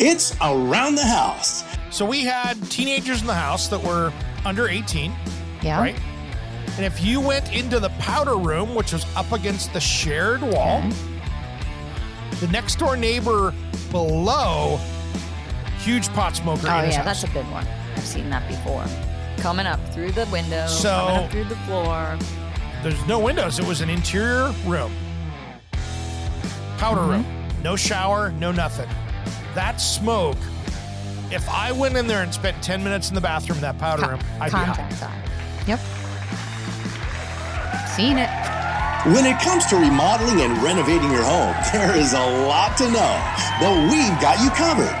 It's around the house. So we had teenagers in the house that were under 18, Yeah. right? And if you went into the powder room, which was up against the shared wall, the next door neighbor below, huge pot smoker. Oh in his yeah, house. that's a good one. I've seen that before. Coming up through the window, So- coming up through the floor. There's no windows. It was an interior room. Powder Mm-hmm. room. No shower, no nothing. That smoke, if I went in there and spent 10 minutes in the bathroom in that powder Co- room, I'd be high. contact time. Yep. Seen it. When it comes to remodeling and renovating your home, there is a lot to know, but we've got you covered.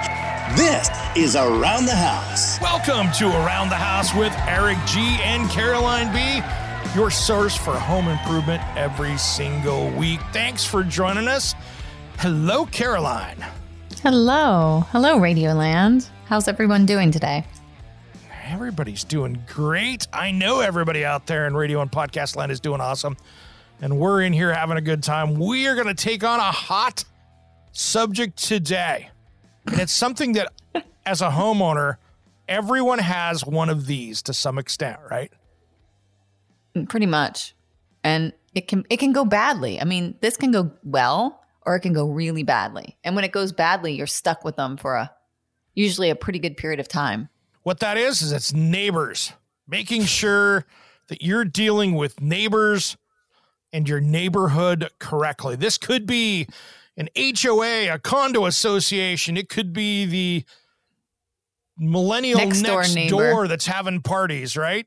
This is Around the House. Welcome to Around the House with Eric G and Caroline B, your source for home improvement every single week. Thanks for joining us. Hello, Caroline. Hello. Hello, Radioland. How's everyone doing today? Everybody's doing great. I know everybody out there in radio and podcast land is doing awesome. And we're in here having a good time. We are going to take on a hot subject today. And it's something that, as a homeowner, everyone has one of these to some extent, right? Mm, pretty much. And it can it can go badly. I mean, this can go well or it can go really badly. And when it goes badly, you're stuck with them for a usually a pretty good period of time. What that is, is it's neighbors, making sure that you're dealing with neighbors and your neighborhood correctly. This could be an HOA, a condo association. It could be the millennial Next next, door door that's having parties, right?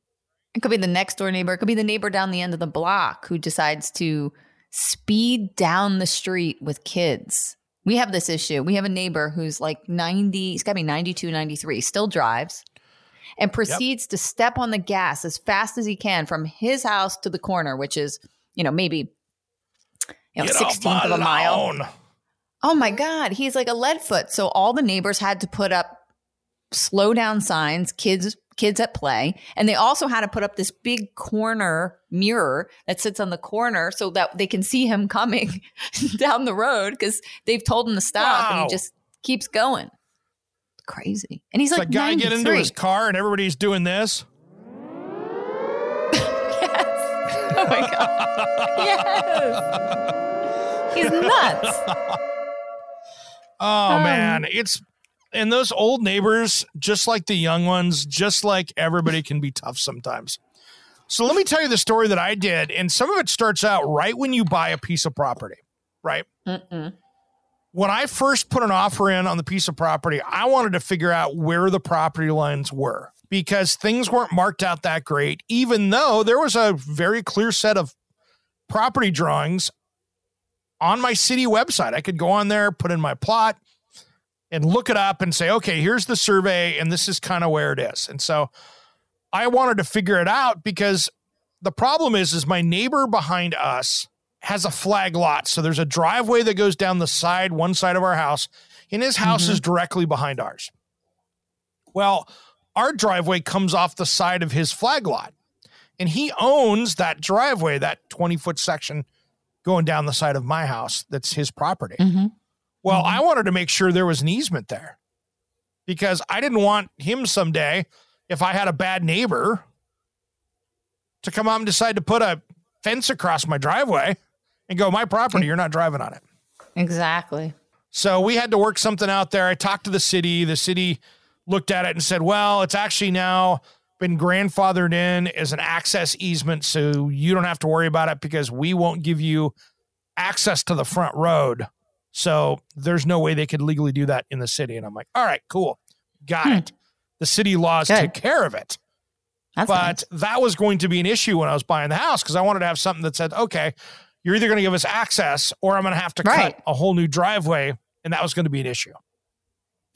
It could be the next door neighbor. It could be the neighbor down the end of the block who decides to speed down the street with kids. We have this issue. We have a neighbor who's like 90, he's got to be 92, 93, still drives and proceeds to step on the gas as fast as he can from his house to the corner, which is, you know, maybe you know, Get 16th of a mile. lawn. Oh my God. He's like a lead foot. So all the neighbors had to put up slow down signs, kids kids at play. And they also had to put up this big corner mirror that sits on the corner so that they can see him coming down the road because they've told him to stop and he just keeps going. Crazy. And he's It's like, like guy get into his car and everybody's doing this. yes. Oh my God. yes. He's nuts. Oh Um, man, it's and those old neighbors, just like the young ones, just like everybody can be tough sometimes. So let me tell you the story that I did, and some of it starts out right when you buy a piece of property, right? Mm-mm. When I first put an offer in on the piece of property, I wanted to figure out where the property lines were because things weren't marked out that great, even though there was a very clear set of property drawings on my city website. I could go on there, put in my plot, and look it up and say, okay, here's the survey, and this is kind of where it is. And so I wanted to figure it out because the problem is, is my neighbor behind us has a flag lot. So there's a driveway that goes down the side, one side of our house, and his house is directly behind ours. Well, our driveway comes off the side of his flag lot, and he owns that driveway, that 20 foot section going down the side of my house that's his property. Mhm. Well, I mm-hmm. wanted to make sure there was an easement there because I didn't want him someday, if I had a bad neighbor, to come out and decide to put a fence across my driveway and go, my property, you're not driving on it. Exactly. So we had to work something out there. I talked to the city. The city looked at it and said, well, it's actually now been grandfathered in as an access easement. So you don't have to worry about it because we won't give you access to the front road. So there's no way they could legally do that in the city. And I'm like, all right, cool. Got Hmm. it. The city laws Good. take care of it. That's but nice. that was going to be an issue when I was buying the house because I wanted to have something that said, okay, you're either going to give us access or I'm going to have to Right. cut a whole new driveway. And that was going to be an issue.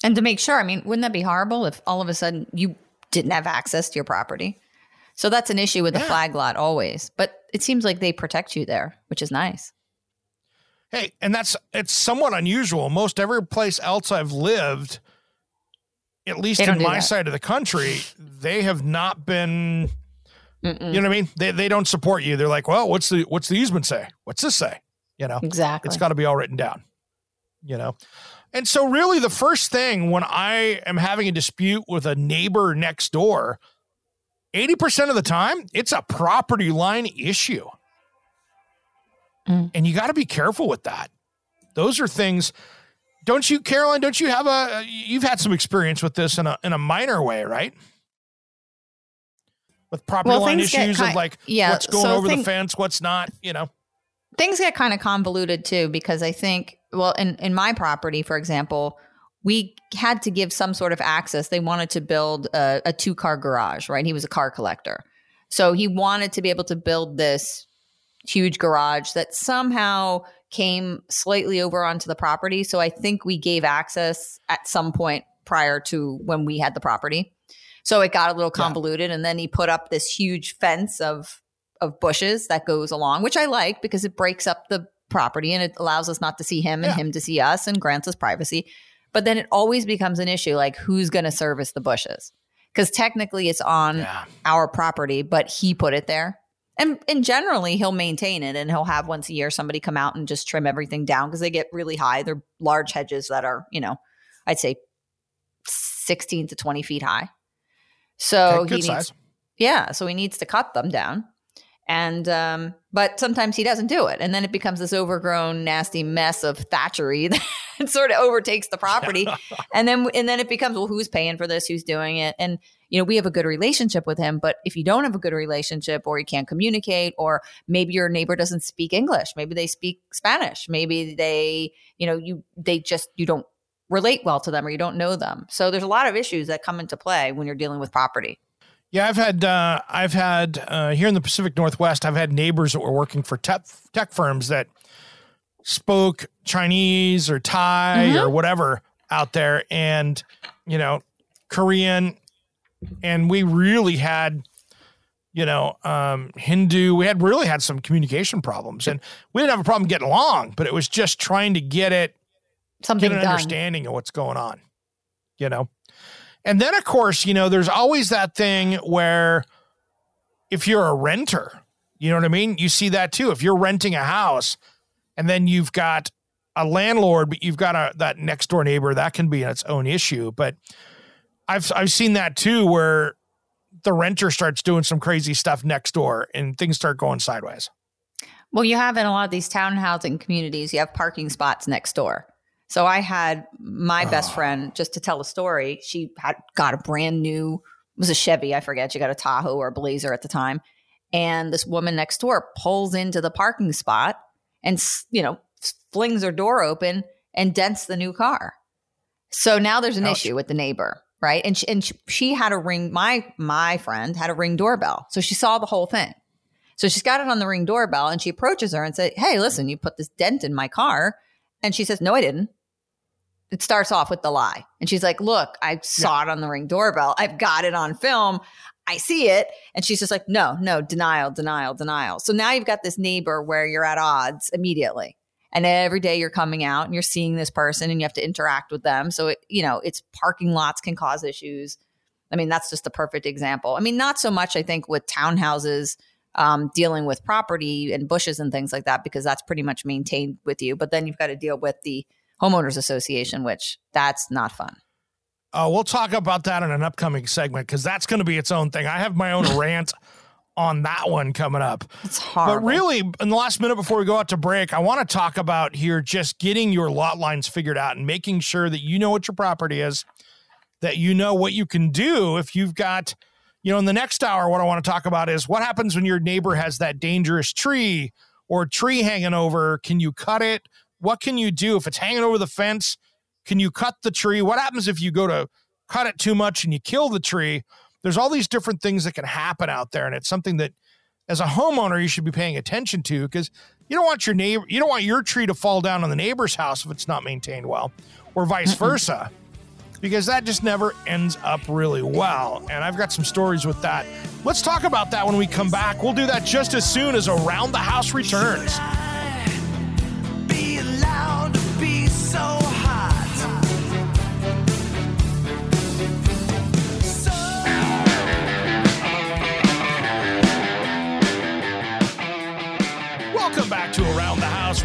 And to make sure, I mean, wouldn't that be horrible if all of a sudden you didn't have access to your property? So that's an issue with the flag lot always. But it seems like they protect you there, which is nice. Hey, and that's it's somewhat unusual. Most every place else I've lived, at least in my that. side of the country, they have not been. Mm-mm. You know what I mean? They they don't support you. They're like, well, what's the what's the easement say? What's this say? You know, Exactly. it's got to be all written down. You know, and so really the first thing when I am having a dispute with a neighbor next door, eighty percent of the time it's a property line issue. Mm. And you got to be careful with that. Those are things. Don't you, Caroline? Don't you have a? You've had some experience with this in a in a minor way, right? With property Well, line issues ki- of like yeah, what's going so over the fence, what's not. You know, things get kind of convoluted too because I think, well, in, in my property, for example, we had to give some sort of access. They wanted to build a, a two car garage, right? He was a car collector. So he wanted to be able to build this huge garage that somehow came slightly over onto the property. So I think we gave access at some point prior to when we had the property. So it got a little Yeah. convoluted. And then he put up this huge fence of of bushes that goes along, which I like because it breaks up the property and it allows us not to see him and Yeah. him to see us and grants us privacy. But then it always becomes an issue like who's going to service the bushes? Because technically it's on yeah, our property, but he put it there. And and generally he'll maintain it and he'll have once a year somebody come out and just trim everything down because they get really high. They're large hedges that are, you know, I'd say 16 to 20 feet high. So Okay, he needs size. yeah, so he needs to cut them down. And um, but sometimes he doesn't do it. And then it becomes this overgrown, nasty mess of thatchery that sort of overtakes the property. and then and then it becomes, well, who's paying for this? Who's doing it? And you know, we have a good relationship with him, but if you don't have a good relationship or you can't communicate, or maybe your neighbor doesn't speak English, maybe they speak Spanish, maybe they, you know, you they just you don't relate well to them or you don't know them. So there's a lot of issues that come into play when you're dealing with property. Yeah, I've had uh, I've had uh, here in the Pacific Northwest. I've had neighbors that were working for tech tech firms that spoke Chinese or Thai Mhm. or whatever out there, and you know Korean, and we really had you know um, Hindu. We had really had some communication problems, and we didn't have a problem getting along, but it was just trying to get it Something get an done. understanding of what's going on, you know? And then, of course, you know, there's always that thing where if you're a renter, you know what I mean? You see that too. If you're renting a house and then you've got a landlord, but you've got a that next door neighbor, that can be its own issue. But I've I've seen that too where the renter starts doing some crazy stuff next door and things start going sideways. Well, you have in a lot of these town housing communities, you have parking spots next door. So I had my best Oh. friend, just to tell a story, she had got a brand new, it was a Chevy, I forget, she got a Tahoe or a Blazer at the time. And this woman next door pulls into the parking spot and, you know, flings her door open and dents the new car. So now there's an Ouch. issue with the neighbor, right? And she, and she, she had a ring. My my friend had a ring doorbell, so she saw the whole thing. So she's got it on the ring doorbell, and she approaches her and said, "Hey, listen, you put this dent in my car," and she says, "No, I didn't." It starts off with the lie, and she's like, "Look, I saw it on the ring doorbell. I've got it on film." I see it. And she's just like, no, no, denial, denial, denial. So now you've got this neighbor where you're at odds immediately. And every day you're coming out and you're seeing this person and you have to interact with them. So, it, you know, it's parking lots can cause issues. I mean, that's just the perfect example. I mean, not so much, I think, with townhouses um, dealing with property and bushes and things like that, because that's pretty much maintained with you. But then you've got to deal with the homeowners association, which that's not fun. Uh, we'll talk about that in an upcoming segment because that's going to be its own thing. I have my own rant on that one coming up. It's hard. But really, in the last minute before we go out to break, I want to talk about here just getting your lot lines figured out and making sure that you know what your property is, that you know what you can do if you've got, you know, in the next hour, what I want to talk about is what happens when your neighbor has that dangerous tree or tree hanging over. Can you cut it? What can you do if it's hanging over the fence? Can you cut the tree? What happens if you go to cut it too much and you kill the tree? There's all these different things that can happen out there. And it's something that as a homeowner, you should be paying attention to because you don't want your neighbor, you don't want your tree to fall down on the neighbor's house if it's not maintained well, or vice versa, because that just never ends up really well. And I've got some stories with that. Let's talk about that when we come back. We'll do that just as soon as Around the House returns.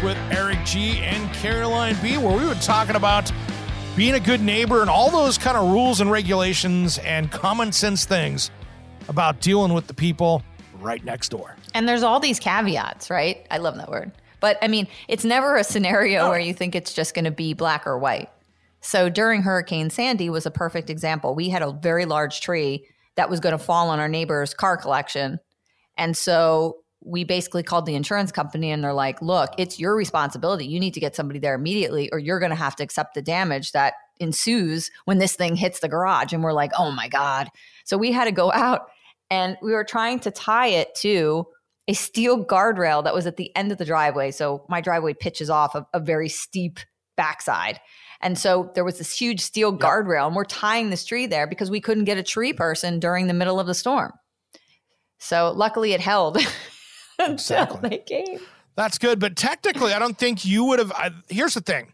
With Eric G and Caroline B, where we were talking about being a good neighbor and all those kind of rules and regulations and common sense things about dealing with the people right next door. And there's all these caveats, right? I love that word. But I mean, it's never a scenario where you think it's just going to be black or white. So during Hurricane Sandy was a perfect example. We had a very large tree that was going to fall on our neighbor's car collection. And so we basically called the insurance company and they're like, look, it's your responsibility. You need to get somebody there immediately or you're going to have to accept the damage that ensues when this thing hits the garage. And we're like, oh my God. So we had to go out and we were trying to tie it to a steel guardrail that was at the end of the driveway. So my driveway pitches off a, a very steep backside. And so there was this huge steel guardrail, and we're tying this tree there because we couldn't get a tree person during the middle of the storm. So luckily it held Exactly. they came. That's good, but technically, I don't think you would have. I, here's the thing: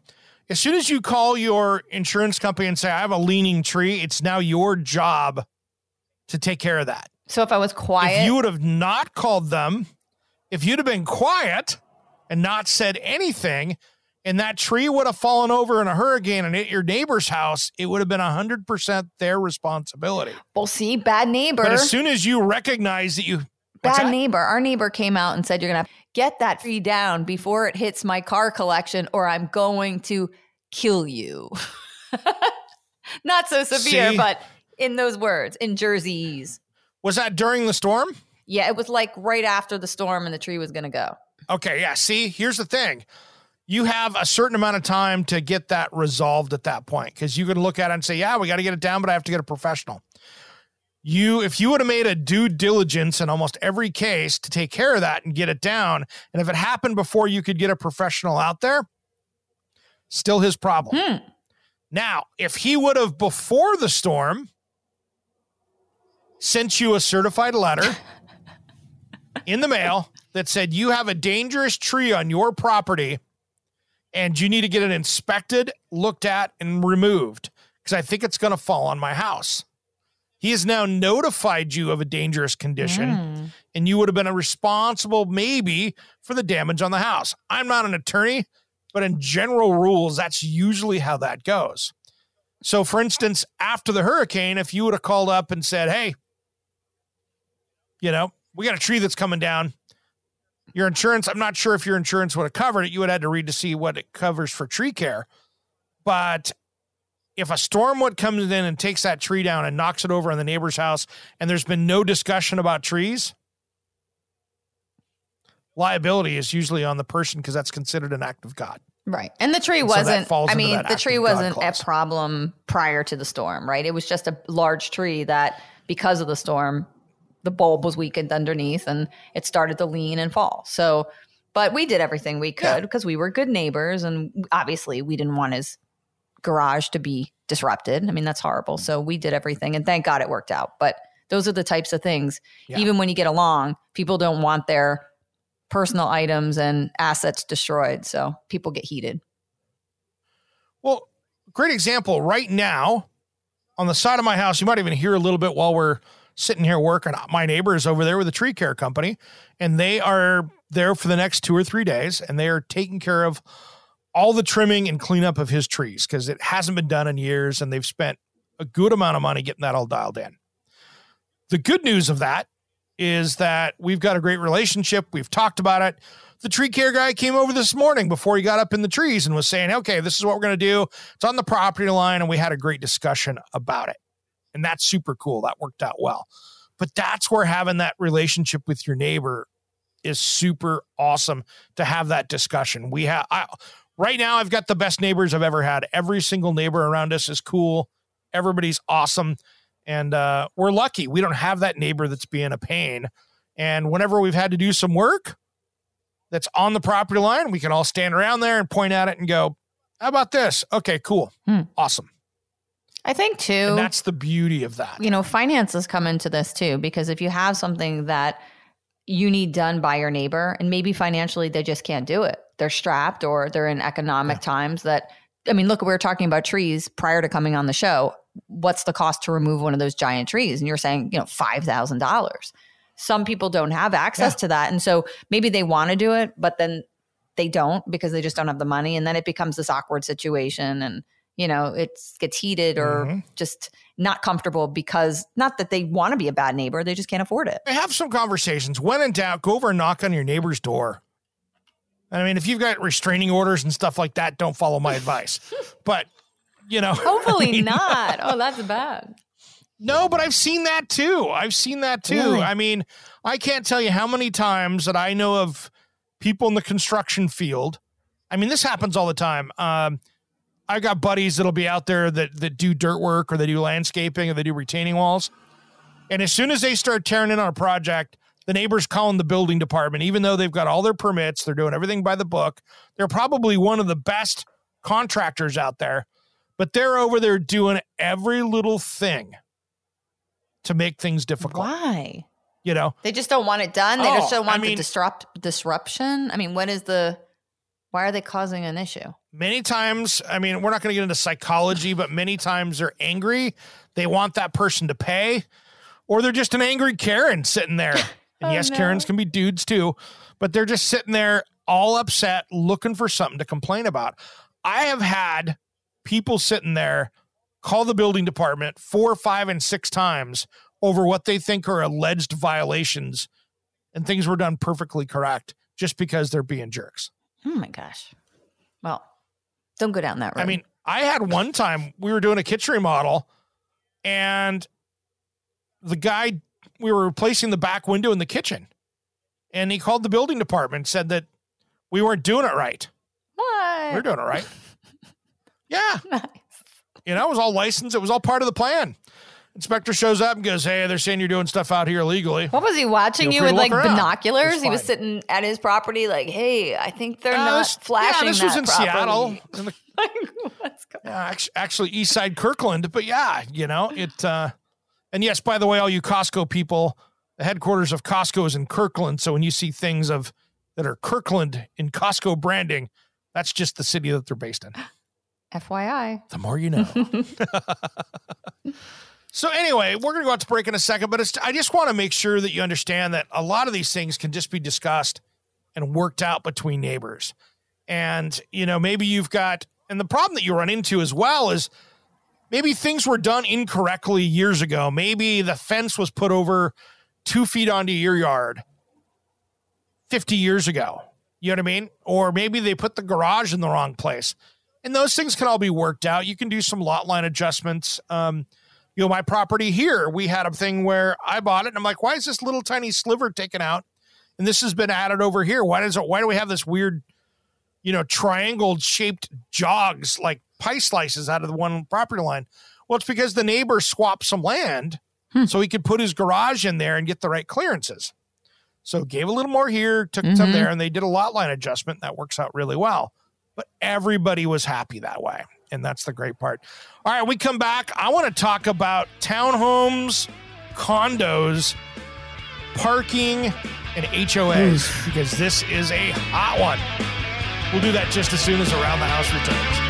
as soon as you call your insurance company and say, "I have a leaning tree," it's now your job to take care of that. So if I was quiet, If you would have not called them, if you'd have been quiet and not said anything, and that tree would have fallen over in a hurricane and hit your neighbor's house, it would have been 100% their responsibility. we'll see, bad neighbor. But as soon as you recognize that you, bad that? neighbor. Our neighbor came out and said, You're going to get that tree down before it hits my car collection, or I'm going to kill you. Not so severe, See? but in those words, in Jersey's. was that during the storm? Yeah, it was like right after the storm and the tree was going to go. Okay, yeah. See, here's the thing. You have a certain amount of time to get that resolved at that point because you can look at it and say, yeah, we got to get it down, but I have to get a professional. You, if you would have made a due diligence in almost every case to take care of that and get it down, and if it happened before you could get a professional out there, still his problem. Hmm. Now, if he would have before the storm sent you a certified letter in the mail that said you have a dangerous tree on your property and you need to get it inspected, looked at, and removed because I think it's going to fall on my house. He has now notified you of a dangerous condition, Mm. and you would have been responsible maybe for the damage on the house. I'm not an attorney, but in general rules, that's usually how that goes. So, for instance, after the hurricane, if you would have called up and said, Hey, you know, we got a tree that's coming down. Your insurance, I'm not sure if your insurance would have covered it. You would have had to read to see what it covers for tree care. But if a storm would comes in and takes that tree down and knocks it over on the neighbor's house, and there's been no discussion about trees, liability is usually on the person because that's considered an act of God. Right. And the tree And wasn't, falls I mean, the tree wasn't a problem prior to the storm, right? It was just a large tree that, because of the storm, the bulb was weakened underneath and it started to lean and fall. So, but we did everything we could because we were good neighbors and obviously we didn't want his garage to be disrupted. I mean, that's horrible. Mm. So we did everything and thank God it worked out. But those are the types of things, Yeah. even when you get along, people don't want their personal items and assets destroyed. So people get heated. Well, great example right now on the side of my house. You might even hear a little bit while we're sitting here working. My neighbor is over there with a tree care company, and they are there for the next two or three days, and they are taking care of all the trimming and cleanup of his trees because it hasn't been done in years, and they've spent a good amount of money getting that all dialed in. The good news of that is that we've got a great relationship. We've talked about it. The tree care guy came over this morning before he got up in the trees and was saying, okay, this is what we're going to do. It's on the property line. And we had a great discussion about it. And that's super cool. That worked out well. But that's where having that relationship with your neighbor is super awesome to have that discussion. We have, I, right now, I've got the best neighbors I've ever had. Every single neighbor around us is cool. Everybody's awesome. And uh, we're lucky we don't have that neighbor that's being a pain. And whenever we've had to do some work that's on the property line, we can all stand around there and point at it and go, "How about this? Okay, cool, Hmm. awesome." I think too. And that's the beauty of that. you know, finances come into this too, because if you have something that you need done by your neighbor and maybe financially they just can't do it, they're strapped or they're in economic times that, I mean, look, we were talking about trees prior to coming on the show. What's the cost to remove one of those giant trees? And you're saying, you know, $5,000. Some people don't have access Yeah. to that. And so maybe they want to do it, but then they don't because they just don't have the money. And then it becomes this awkward situation. And, you know, it gets heated or Mhm. just not comfortable because not that they want to be a bad neighbor, they just can't afford it. have some conversations. When in doubt, go over and knock on your neighbor's door. I mean, if you've got restraining orders and stuff like that, don't follow my advice. But you know, Hopefully I mean, not. Oh, that's bad. No, but I've seen that too. I've seen that too. Really? I mean, I can't tell you how many times that I know of people in the construction field. I mean, this happens all the time. Um, I got buddies that'll be out there that that do dirt work or they do landscaping or they do retaining walls. And as soon as they start tearing in on a project, the neighbors calling the building department, even though they've got all their permits, they're doing everything by the book. They're probably one of the best contractors out there, but they're over there doing every little thing to make things difficult. Why? You know, They just don't want it done. They just Oh, don't I want the disrupt disruption. I mean, what is the why are they causing an issue? many times, I mean, we're not going to get into psychology, but many times they're angry. They want that person to pay, or they're just an angry Karen sitting there. And Oh, yes, no. Karens can be dudes too, but they're just sitting there all upset, looking for something to complain about. I have had people sitting there call the building department four, five, and six times over what they think are alleged violations, and things were done perfectly correct just because they're being jerks. Oh my gosh. Well, don't go down that road. I mean, I had one time we were doing a kitchen remodel and the guy, we were replacing the back window in the kitchen. And he called the building department said that we weren't doing it right. what? We are doing it right. Yeah. Nice. You know, it was all licensed. It was all part of the plan. Inspector shows up and goes, Hey, they're saying you're doing stuff out here illegally. What was he watching Feel you with like around. binoculars? He was sitting at his property, like, "Hey, I think they're Uh, not this- flashing." Yeah, this was in properly." Seattle. in the Like, what's going? Yeah, actually, actually East Side Kirkland, but yeah, you know, it uh and yes, by the way, all you Costco people, the headquarters of Costco is in Kirkland, so when you see things of that are Kirkland in Costco branding, that's just the city that they're based in. FYI. The more you know. so anyway, we're going to go out to break in a second, but it's I just want to make sure that you understand that a lot of these things can just be discussed and worked out between neighbors. And, you know, maybe you've got and the problem that you run into as well is maybe things were done incorrectly years ago. Maybe the fence was put over two feet onto your yard 50 years ago. You know what I mean? Or maybe they put the garage in the wrong place. And those things can all be worked out. You can do some lot line adjustments. Um, you know, my property here, we had a thing where I bought it and I'm like, why is this little tiny sliver taken out? And this has been added over here. Why does it, why do we have this weird, you know, triangle shaped jogs like pie slices out of the one property line? Well, it's because the neighbor swapped some land so he could put his garage in there and get the right clearances. So gave a little more here, took some Mhm. there, and they did a lot line adjustment. That works out really well. But everybody was happy that way. And that's the great part. All right, we come back. I want to talk about townhomes, condos, parking, and HOAs because this is a hot one. We'll do that just as soon as Around the House returns.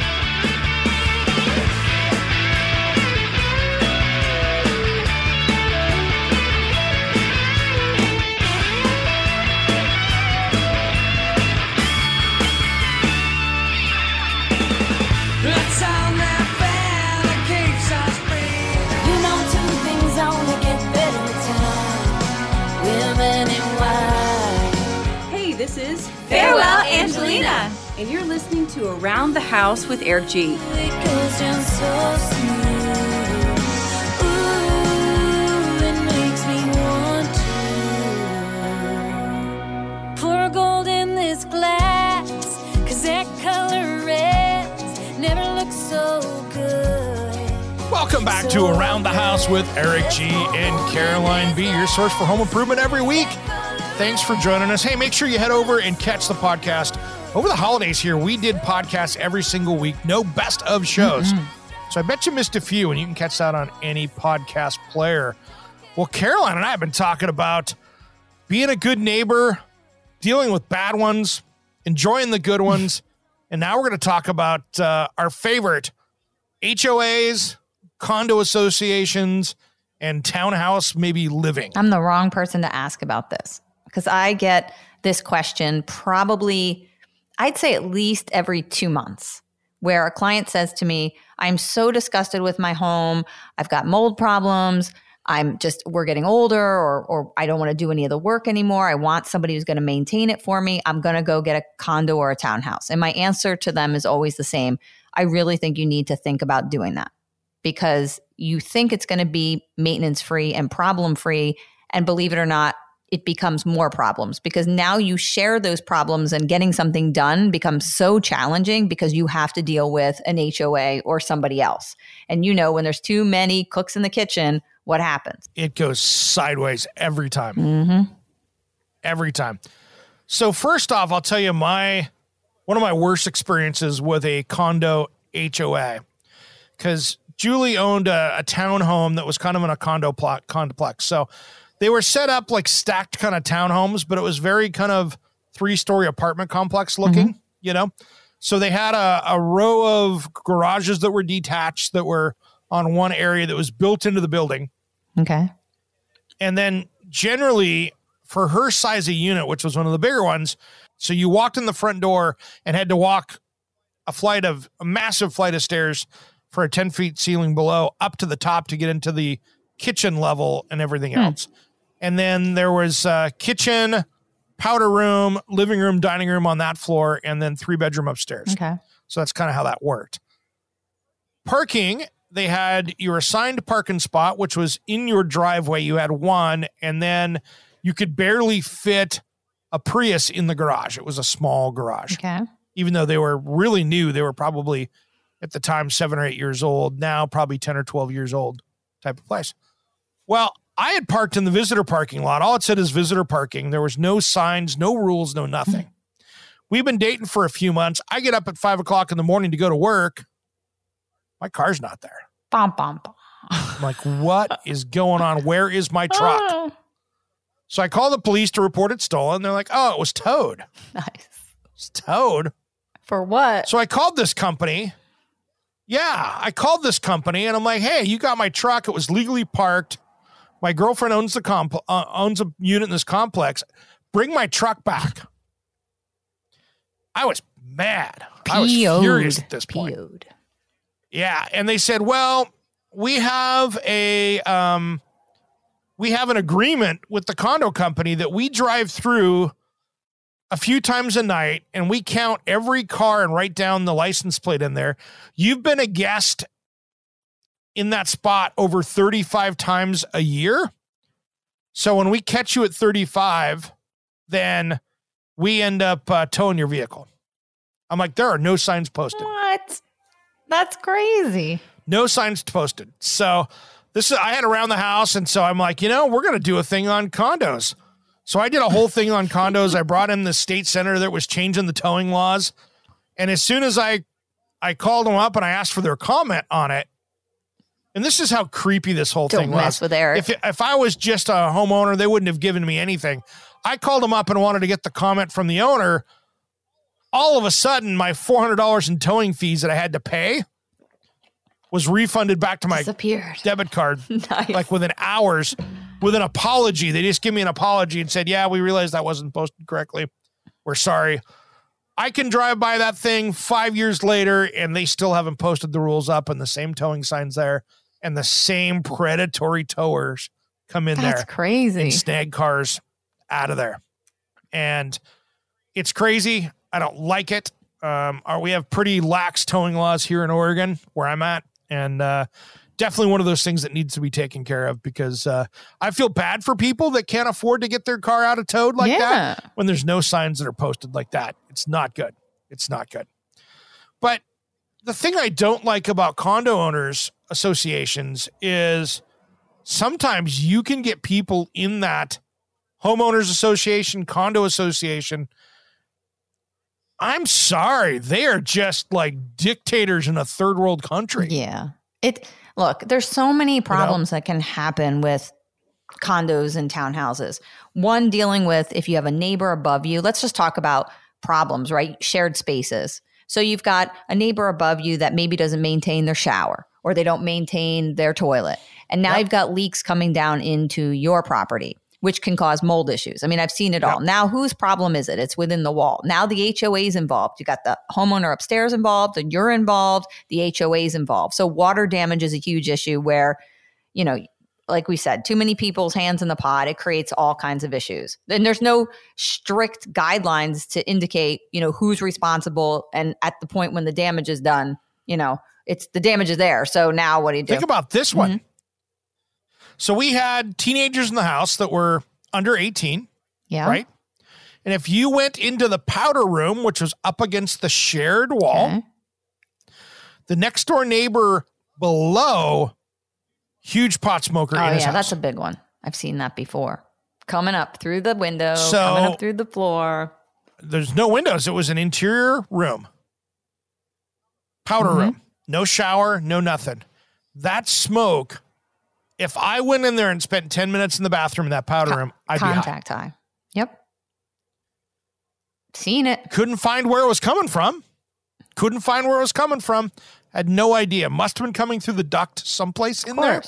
This is Farewell, Angelina. and you're listening to Around the House with Eric G. It goes down so smooth. Ooh, it makes me want to pour gold in this glass. Cause that color red never looks so good. Welcome back to Around the House with Eric G and Caroline B, your source for home improvement every week. Thanks for joining us. Hey, make sure you head over and catch the podcast. Over the holidays here, we did podcasts every single week, no best of shows. So I bet you missed a few, and you can catch that on any podcast player. Well, Caroline and I have been talking about being a good neighbor, dealing with bad ones, enjoying the good ones. And now we're going to talk about uh, our favorite HOAs, condo associations, and townhouse maybe living. I'm the wrong person to ask about this because I get this question probably, I'd say at least every two months, where a client says to me, I'm so disgusted with my home. I've got mold problems. I'm just, we're getting older, or, or I don't want to do any of the work anymore. I want somebody who's going to maintain it for me. I'm going to go get a condo or a townhouse. And my answer to them is always the same. I really think you need to think about doing that because you think it's going to be maintenance free and problem free. And believe it or not, it becomes more problems because now you share those problems and getting something done becomes so challenging because you have to deal with an HOA or somebody else. And you know, when there's too many cooks in the kitchen, what happens? It goes sideways every time. Mm-hmm. Every time. So first off, I'll tell you my one of my worst experiences with a condo HOA because Julie owned a, a townhome that was kind of in a condo pl- complex. So they were set up like stacked kind of townhomes, but it was very kind of three story apartment complex mm-hmm. looking, you know? So they had a, a row of garages that were detached that were on one area that was built into the building. Okay. And then generally for her size of unit, which was one of the bigger ones, so you walked in the front door and had to walk a flight of a massive flight of stairs for a 10 feet ceiling below up to the top to get into the kitchen level and everything hmm. else. And then there was uh kitchen, powder room, living room, dining room on that floor, and then three bedroom upstairs. Okay. So that's kind of how that worked. Parking, they had your assigned parking spot, which was in your driveway. You had one, and then you could barely fit a Prius in the garage. It was a small garage. Okay. Even though they were really new, they were probably at the time seven or eight years old, now probably 10 or 12 years old type of place. Well, I had parked in the visitor parking lot. All it said is visitor parking. There was no signs, no rules, no nothing. We've been dating for a few months. I get up at five o'clock in the morning to go to work. My car's not there. Bum, bum, bum. I'm like, what is going on? Where is my truck? Oh, So I call the police to report it stolen. They're like, oh, it was towed. nice. It's towed. For what? So I called this company. Yeah, I called this company and I'm like, hey, you got my truck. It was legally parked. My girlfriend owns the comp uh, owns a unit in this complex. Bring my truck back. I was mad. I was furious at this point. PO'd. Yeah, and they said, "Well, we have a um we have an agreement with the condo company that we drive through a few times a night and we count every car and write down the license plate in there. You've been a guest in that spot over 35 times a year. So when we catch you at 35, then we end up uh, towing your vehicle." I'm like, "There are no signs posted." What? That's crazy. no signs posted. So this is I had around the house, and so I'm like, you know, we're gonna do a thing on condos. So I did a whole thing on condos. I brought in the state senator that was changing the towing laws, and as soon as I I called them up and I asked for their comment on it, and this is how creepy this whole Don't thing mess was. with Eric. If if I was just a homeowner, they wouldn't have given me anything. I called them up and wanted to get the comment from the owner. All of a sudden, my four hundred dollars in towing fees that I had to pay was refunded back to my Disappeared. debit card Nice. like within hours with an apology. They just give me an apology and said, Yeah, we realized that wasn't posted correctly. We're sorry. I can drive by that thing five years later and they still haven't posted the rules up and the same towing signs there and the same predatory towers come in That's there That's crazy. and snag cars out of there. And it's crazy. I don't like it. Um, uh, we have pretty lax towing laws here in Oregon where I'm at. And uh, definitely one of those things that needs to be taken care of because uh, I feel bad for people that can't afford to get their car out of towed like Yeah. that when there's no signs that are posted like that. It's not good. It's not good. But the thing I don't like about condo owners associations is sometimes you can get people in that homeowners association, condo association. I'm sorry, they are just like dictators in a third world country. Yeah. It look, there's so many problems that can happen with condos and townhouses. One dealing with if you have a neighbor above you. Let's just talk about problems, right? Shared spaces. So you've got a neighbor above you that maybe doesn't maintain their shower or they don't maintain their toilet. And now Yep. you've got leaks coming down into your property, which can cause mold issues. I mean, I've seen it all. Now, whose problem is it? It's within the wall. Now the HOA is involved. You got the homeowner upstairs involved, and you're involved. The HOA is involved. So water damage is a huge issue where, you know, like we said, too many people's hands in the pot. It creates all kinds of issues. Then there's no strict guidelines to indicate, you know, who's responsible. And at the point when the damage is done, you know, it's the damage is there. So now what do you do? Think about this one. Mm-hmm. So we had teenagers in the house that were under 18, yeah. right? And if you went into the powder room, which was up against the shared wall, Okay. the next door neighbor below, huge pot smoker Oh yeah, house. that's a big one. I've seen that before. Coming up through the window, So- coming up through the floor. There's no windows. It was an interior room, powder Mm-hmm. room, no shower, no nothing. That smoke. If I went in there and spent 10 minutes in the bathroom in that powder room, I'd be high. Contact high. Yep. Seen it. couldn't find where it was coming from. Couldn't find where it was coming from. Had no idea. Must have been coming through the duct someplace in there.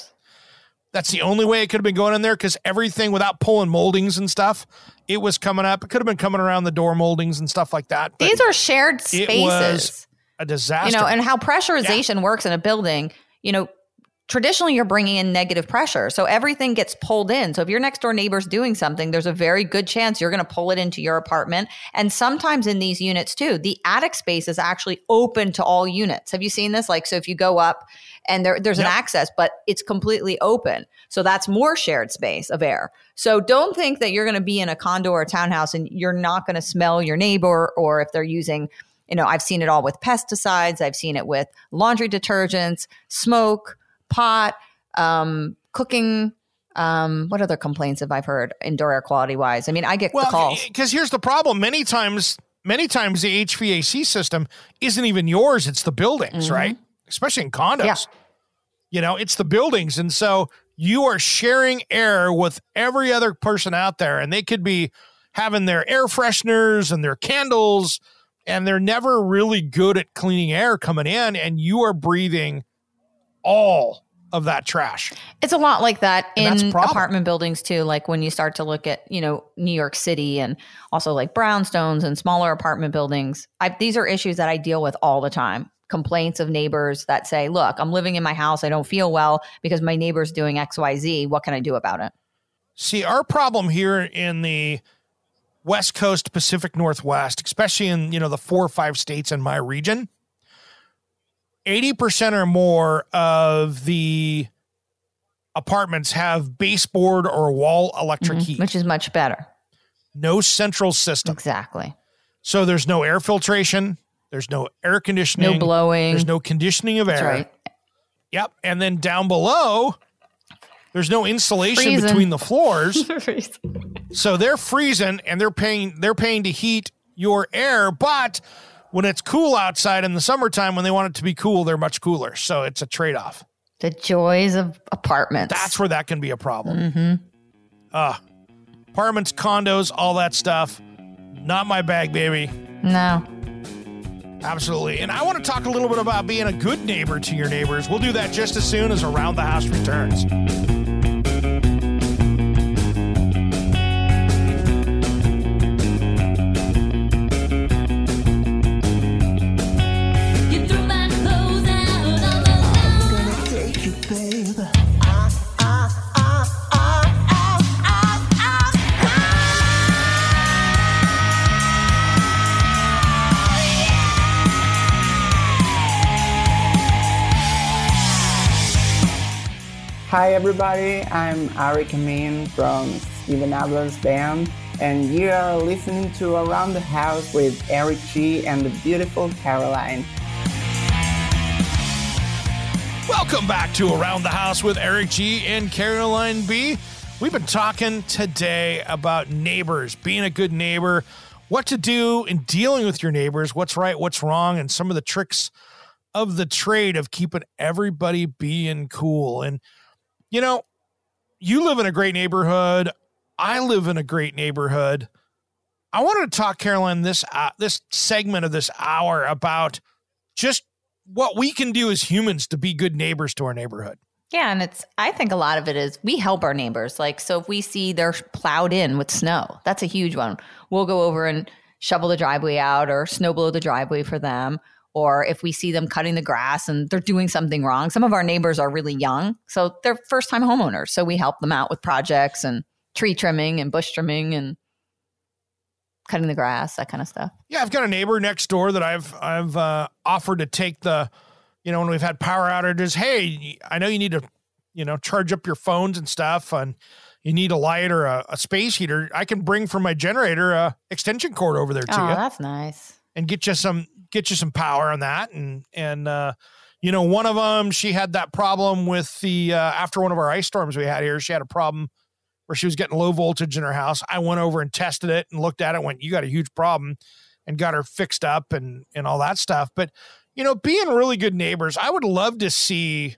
That's the only way it could have been going in there because everything without pulling moldings and stuff, it was coming up. It could have been coming around the door moldings and stuff like that. These are shared it spaces. was a disaster. you know, and how pressurization works in a building, you know, traditionally you're bringing in negative pressure. So everything gets pulled in. So if your next door neighbor's doing something, there's a very good chance you're going to pull it into your apartment. And sometimes in these units too, the attic space is actually open to all units. Have you seen this? Like, so if you go up and there, there's Yep. an access, but it's completely open. So that's more shared space of air. So don't think that you're going to be in a condo or a townhouse and you're not going to smell your neighbor or if they're using you know, I've seen it all with pesticides. I've seen it with laundry detergents, smoke, pot, um, cooking. Um, what other complaints have I heard indoor air quality wise? I mean, I get the calls. because here's the problem. Many times, many times the HVAC system isn't even yours. It's the buildings, right? Especially in condos. Mm-hmm. Yeah. You know, it's the buildings. And so you are sharing air with every other person out there, and they could be having their air fresheners and their candles, and they're never really good at cleaning air coming in, and you are breathing all of that trash. It's a lot like that And in apartment buildings too. Like when you start to look at, you know, New York City and also like brownstones and smaller apartment buildings. I, these are issues that I deal with all the time. Complaints of neighbors that say, "Look, I'm living in my house. I don't feel well because my neighbor's doing X, Y, Z. What can I do about it?" See, our problem here in the West Coast, Pacific Northwest, especially in you know the four or five states in my region, eighty percent or more of the apartments have baseboard or wall electric heat, Mm-hmm. Which is much better. no central system. Exactly. So there's no air filtration, there's no air conditioning, No blowing. there's no conditioning of That's air. right. Yep, and then down below. There's no insulation Freezing. between the floors. So they're freezing and they're paying they're paying to heat your air, but when it's cool outside in the summertime when they want it to be cool, they're much cooler. So it's a trade-off. the joys of apartments. That's where that can be a problem. Mm-hmm. Uh apartments, condos, all that stuff. Not my bag, baby. no. Absolutely. And I want to talk a little bit about being a good neighbor to your neighbors. We'll do that just as soon as Around the House returns. Hi everybody, I'm Ari Amin from Steven Adler's band, and you are listening to Around the House with Eric G and the beautiful Caroline. Welcome back to Around the House with Eric G and Caroline B. We've been talking today about neighbors, being a good neighbor, what to do in dealing with your neighbors, what's right, what's wrong, and some of the tricks of the trade of keeping everybody being cool. And, you know, you live in a great neighborhood. I live in a great neighborhood. I wanted to talk, Caroline, this uh, this segment of this hour about just what we can do as humans to be good neighbors to our neighborhood. Yeah, and it's I think a lot of it is we help our neighbors. Like so if we see they're plowed in with snow, that's a huge one. We'll go over and shovel the driveway out or snow blow the driveway for them. Or if we see them cutting the grass and they're doing something wrong. Some of our neighbors are really young, so they're first time homeowners. So we help them out with projects and tree trimming and bush trimming and cutting the grass, that kind of stuff. Yeah, I've got a neighbor next door that I've I've uh, offered to take the, you know, when we've had power outages. Hey, I know you need to, you know, charge up your phones and stuff, and you need a light or a, a space heater. I can bring from my generator a extension cord over there to Oh, you that's nice. And get you some get you some power on that. And and uh, you know, one of them she had that problem with the uh, after one of our ice storms we had here. She had a problem where she was getting low voltage in her house. I went over and tested it and looked at it. Went, you got a huge problem, and got her fixed up and and all that stuff. But you know, being really good neighbors, I would love to see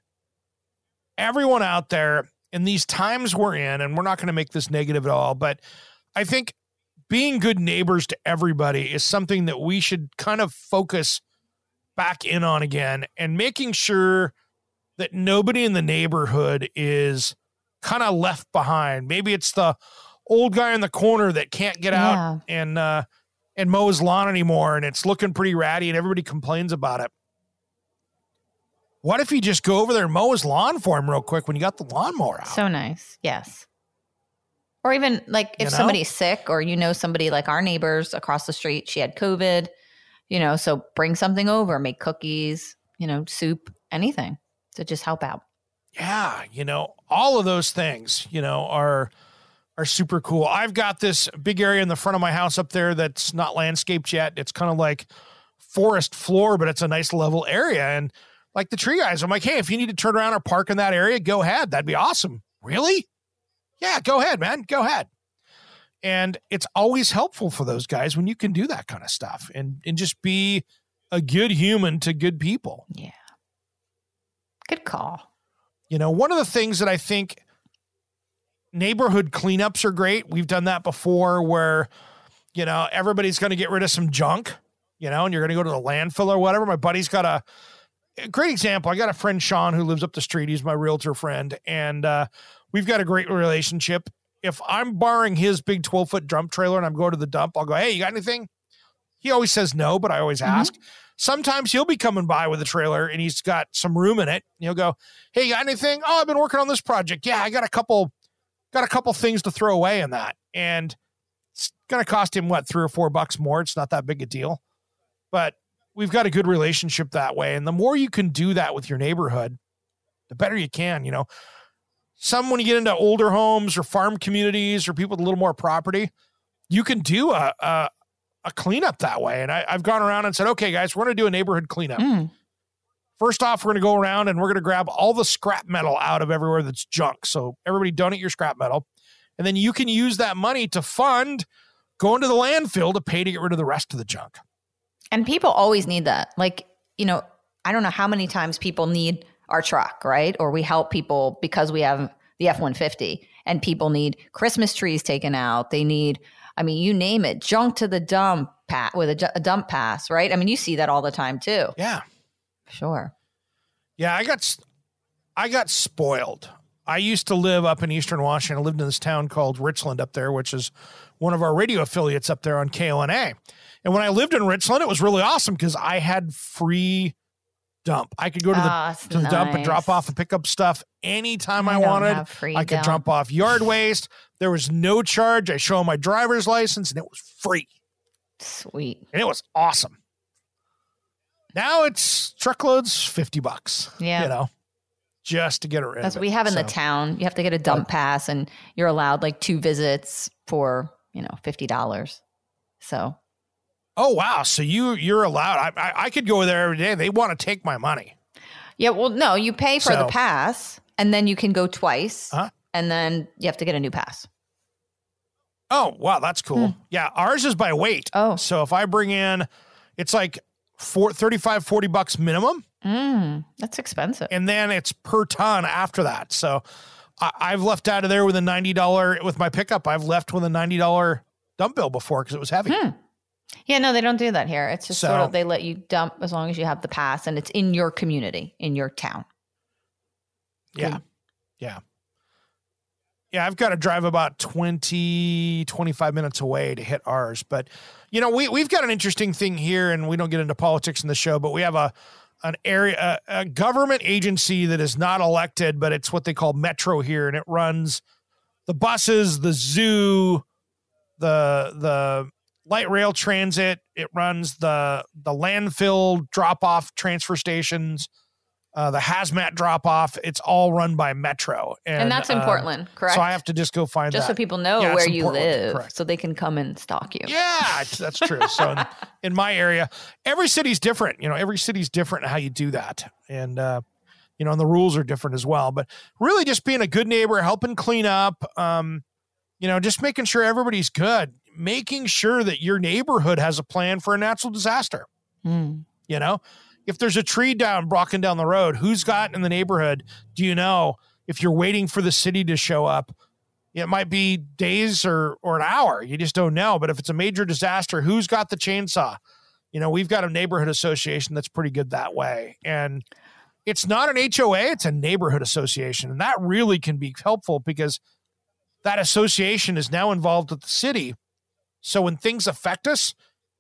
everyone out there in these times we're in, and we're not going to make this negative at all, but I think being good neighbors to everybody is something that we should kind of focus back in on again and making sure that nobody in the neighborhood is kind of left behind. Maybe it's the old guy in the corner that can't get out and uh and mow his lawn anymore and it's looking pretty ratty and everybody complains about it. What if you just go over there and mow his lawn for him real quick when you got the lawnmower out? So nice. Yes. Or even like if You know? somebody's sick or you know somebody like our neighbors across the street, she had COVID, you know, so bring something over, make cookies, you know, soup, anything to just help out. yeah, you know, all of those things, you know, are are super cool. I've got this big area in the front of my house up there that's not landscaped yet. It's kind of like forest floor, but it's a nice level area. And like the tree guys, I'm like, hey, if you need to turn around or park in that area, go ahead. That'd be awesome. Really? Yeah, go ahead, man. Go ahead. And it's always helpful for those guys when you can do that kind of stuff and and just be a good human to good people. Yeah. Good call. You know, one of the things that I think neighborhood cleanups are great. We've done that before where, you know, everybody's going to get rid of some junk, you know, and you're going to go to the landfill or whatever. My buddy's got a, a great example. I got a friend, Sean, who lives up the street. He's my realtor friend. And uh, we've got a great relationship. If I'm borrowing his big 12 foot dump trailer and I'm going to the dump, I'll go, Hey, you got anything? He always says no, but I always mm-hmm. ask. Sometimes he'll be coming by with a trailer and he's got some room in it. And he'll go, Hey, you got anything? Oh, I've been working on this project. Yeah, I got a couple, got a couple things to throw away in that. And it's going to cost him what, three or four bucks more. It's not that big a deal. But we've got a good relationship that way. And the more you can do that with your neighborhood, the better you can, you know. Some when you get into older homes or farm communities or people with a little more property, you can do a a, a cleanup that way. And I, I've gone around and said, okay, guys, we're going to do a neighborhood cleanup. Mm. First off, we're going to go around and we're going to grab all the scrap metal out of everywhere that's junk. So everybody donate your scrap metal. And then you can use that money to fund going to the landfill to pay to get rid of the rest of the junk. And people always need that. Like, you know, I don't know how many times people need our truck, right? Or we help people because we have the F 150 and people need Christmas trees taken out. They need, I mean, you name it, junk to the dump pat with a, a dump pass, right? I mean, you see that all the time too. Yeah. Sure. Yeah, I got I got spoiled. I used to live up in Eastern Washington. I lived in this town called Richland up there, which is one of our radio affiliates up there on KONA. And when I lived in Richland, it was really awesome because I had free dump. I could go to the, ah, it's to the dump and drop off and pick up stuff anytime I, I wanted. I could dump. drop off yard waste. There was no charge. I show my driver's license and it was free. Sweet. And it was awesome. Now it's truckloads, 50 bucks. Yeah. You know, just to get it rid That's what we have in the town. You have to get a dump pass and you're allowed like two visits for, you know, $50. So Oh wow! So you you're allowed. I, I I could go there every day. They want to take my money. Yeah, well, no, you pay for the pass and then you can go twice Uh-huh. and then you have to get a new pass. Oh, wow, that's cool. Yeah, ours is by weight. Oh. So if I bring in, it's like four, 35, 40 bucks minimum, Mm, that's expensive. and then it's per ton after that. So I, I've left out of there with a $90, with my pickup, I've left with a $90 dump bill before because it was heavy. Yeah, no, they don't do that here. It's just sort of they let you dump as long as you have the pass and it's in your community, in your town. Yeah. Yeah. Yeah, I've got to drive about 20, 25 minutes away to hit ours. But, you know, we, we've got an interesting thing here, and we don't get into politics in the show, but we have a an area, a, a government agency that is not elected, but it's what they call Metro here, and it runs the buses, the zoo, the the light rail transit. It runs the the landfill drop off transfer stations, uh, the hazmat drop off. It's all run by Metro, and, And, that's in uh, Portland, correct? So I have to just go find just that. so people know Yeah, where you Portland, live correct. so they can come and stalk you. Yeah, that's true. So in, in my area, every city's different. You know, every city's different in how you do that, and uh, you know, and the rules are different as well. But really, just being a good neighbor, helping clean up, um, you know, just making sure everybody's good, making sure that your neighborhood has a plan for a natural disaster. Mm. You know, if there's a tree down walking down the road, who's got in the neighborhood? Do you know? If you're waiting for the city to show up, it might be days or or an hour. You just don't know. But if it's a major disaster, who's got the chainsaw? You know, we've got a neighborhood association that's pretty good that way. And it's not an HOA, it's a neighborhood association. And that really can be helpful because that association is now involved with the city. So when things affect us,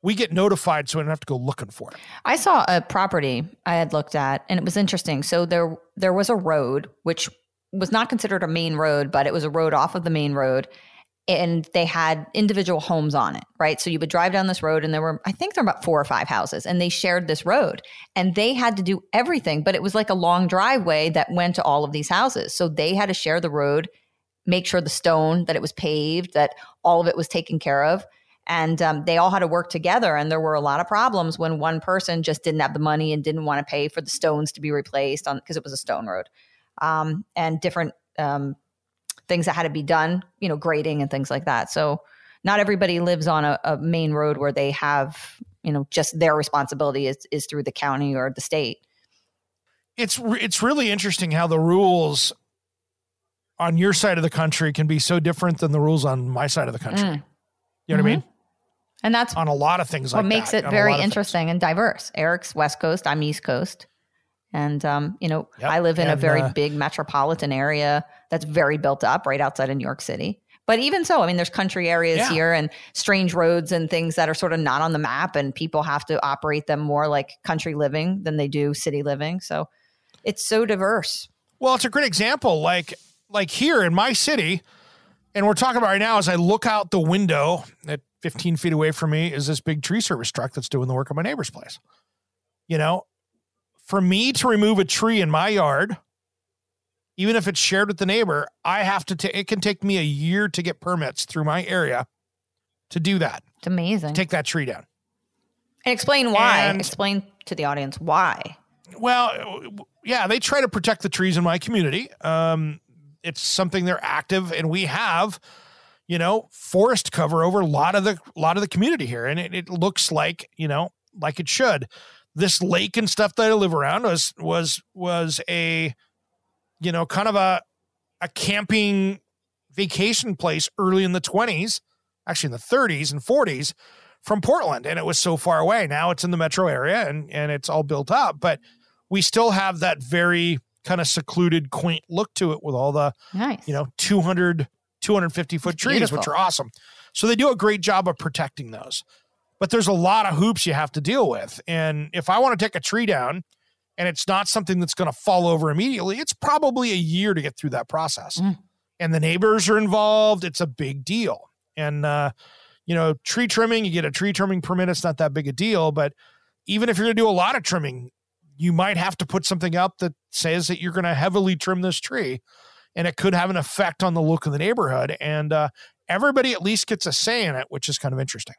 we get notified so we don't have to go looking for it. I saw a property I had looked at and it was interesting. So there there was a road which was not considered a main road, but it was a road off of the main road and they had individual homes on it, right? So you would drive down this road and there were I think there were about four or five houses and they shared this road and they had to do everything, but it was like a long driveway that went to all of these houses. So they had to share the road, make sure the stone that it was paved, that all of it was taken care of. And um, they all had to work together and there were a lot of problems when one person just didn't have the money and didn't want to pay for the stones to be replaced on because it was a stone road. Um, and different um, things that had to be done you know grading and things like that. So not everybody lives on a, a main road where they have you know just their responsibility is, is through the county or the state. It's it's really interesting how the rules on your side of the country can be so different than the rules on my side of the country. Mm. You know what I mean? and that's On a lot of things what like makes that, it very interesting and diverse. Eric's West Coast, I'm East Coast. And um, you know, Yep. I live in a very uh, big metropolitan area that's very built up right outside of New York City. But even so, I mean, there's country areas Yeah. here and strange roads and things that are sort of not on the map, and people have to operate them more like country living than they do city living. So it's so diverse. Well, it's a great example. Like like here in my city, and we're talking about right now as I look out the window at 15 feet away from me is this big tree service truck that's doing the work on my neighbor's place. You know, for me to remove a tree in my yard, even if it's shared with the neighbor, I have to. ta- it can take me a year to get permits through my area to do that. It's amazing. Take that tree down. and explain why. And- explain to the audience why. Well, yeah, they try to protect the trees in my community. Um, it's something they're active, and we have, you know, forest cover over a lot of the lot of the community here, and it, it looks like you know, like it should. This lake and stuff that I live around was was was a, you know, kind of a a camping vacation place early in the twenties, actually in the thirties and forties, from Portland, and it was so far away. Now it's in the metro area, and and it's all built up, but we still have that very kind of secluded, quaint look to it with all the, Nice. you know, 200, 250 foot trees, which are awesome. So they do a great job of protecting those. But there's a lot of hoops you have to deal with. And if I want to take a tree down and it's not something that's going to fall over immediately, it's probably a year to get through that process. Mm. And the neighbors are involved. It's a big deal. And, uh, you know, tree trimming, you get a tree trimming permit. It's not that big a deal. But even if you're going to do a lot of trimming, you might have to put something up that says that you're going to heavily trim this tree and it could have an effect on the look of the neighborhood. And uh, everybody at least gets a say in it, which is kind of interesting.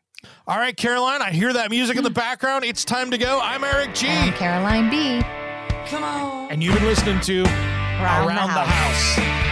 All right, Caroline, I hear that music in the background. It's time to go. I'm Eric G. I'm Caroline B. Come on. And you've been listening to Around the the House.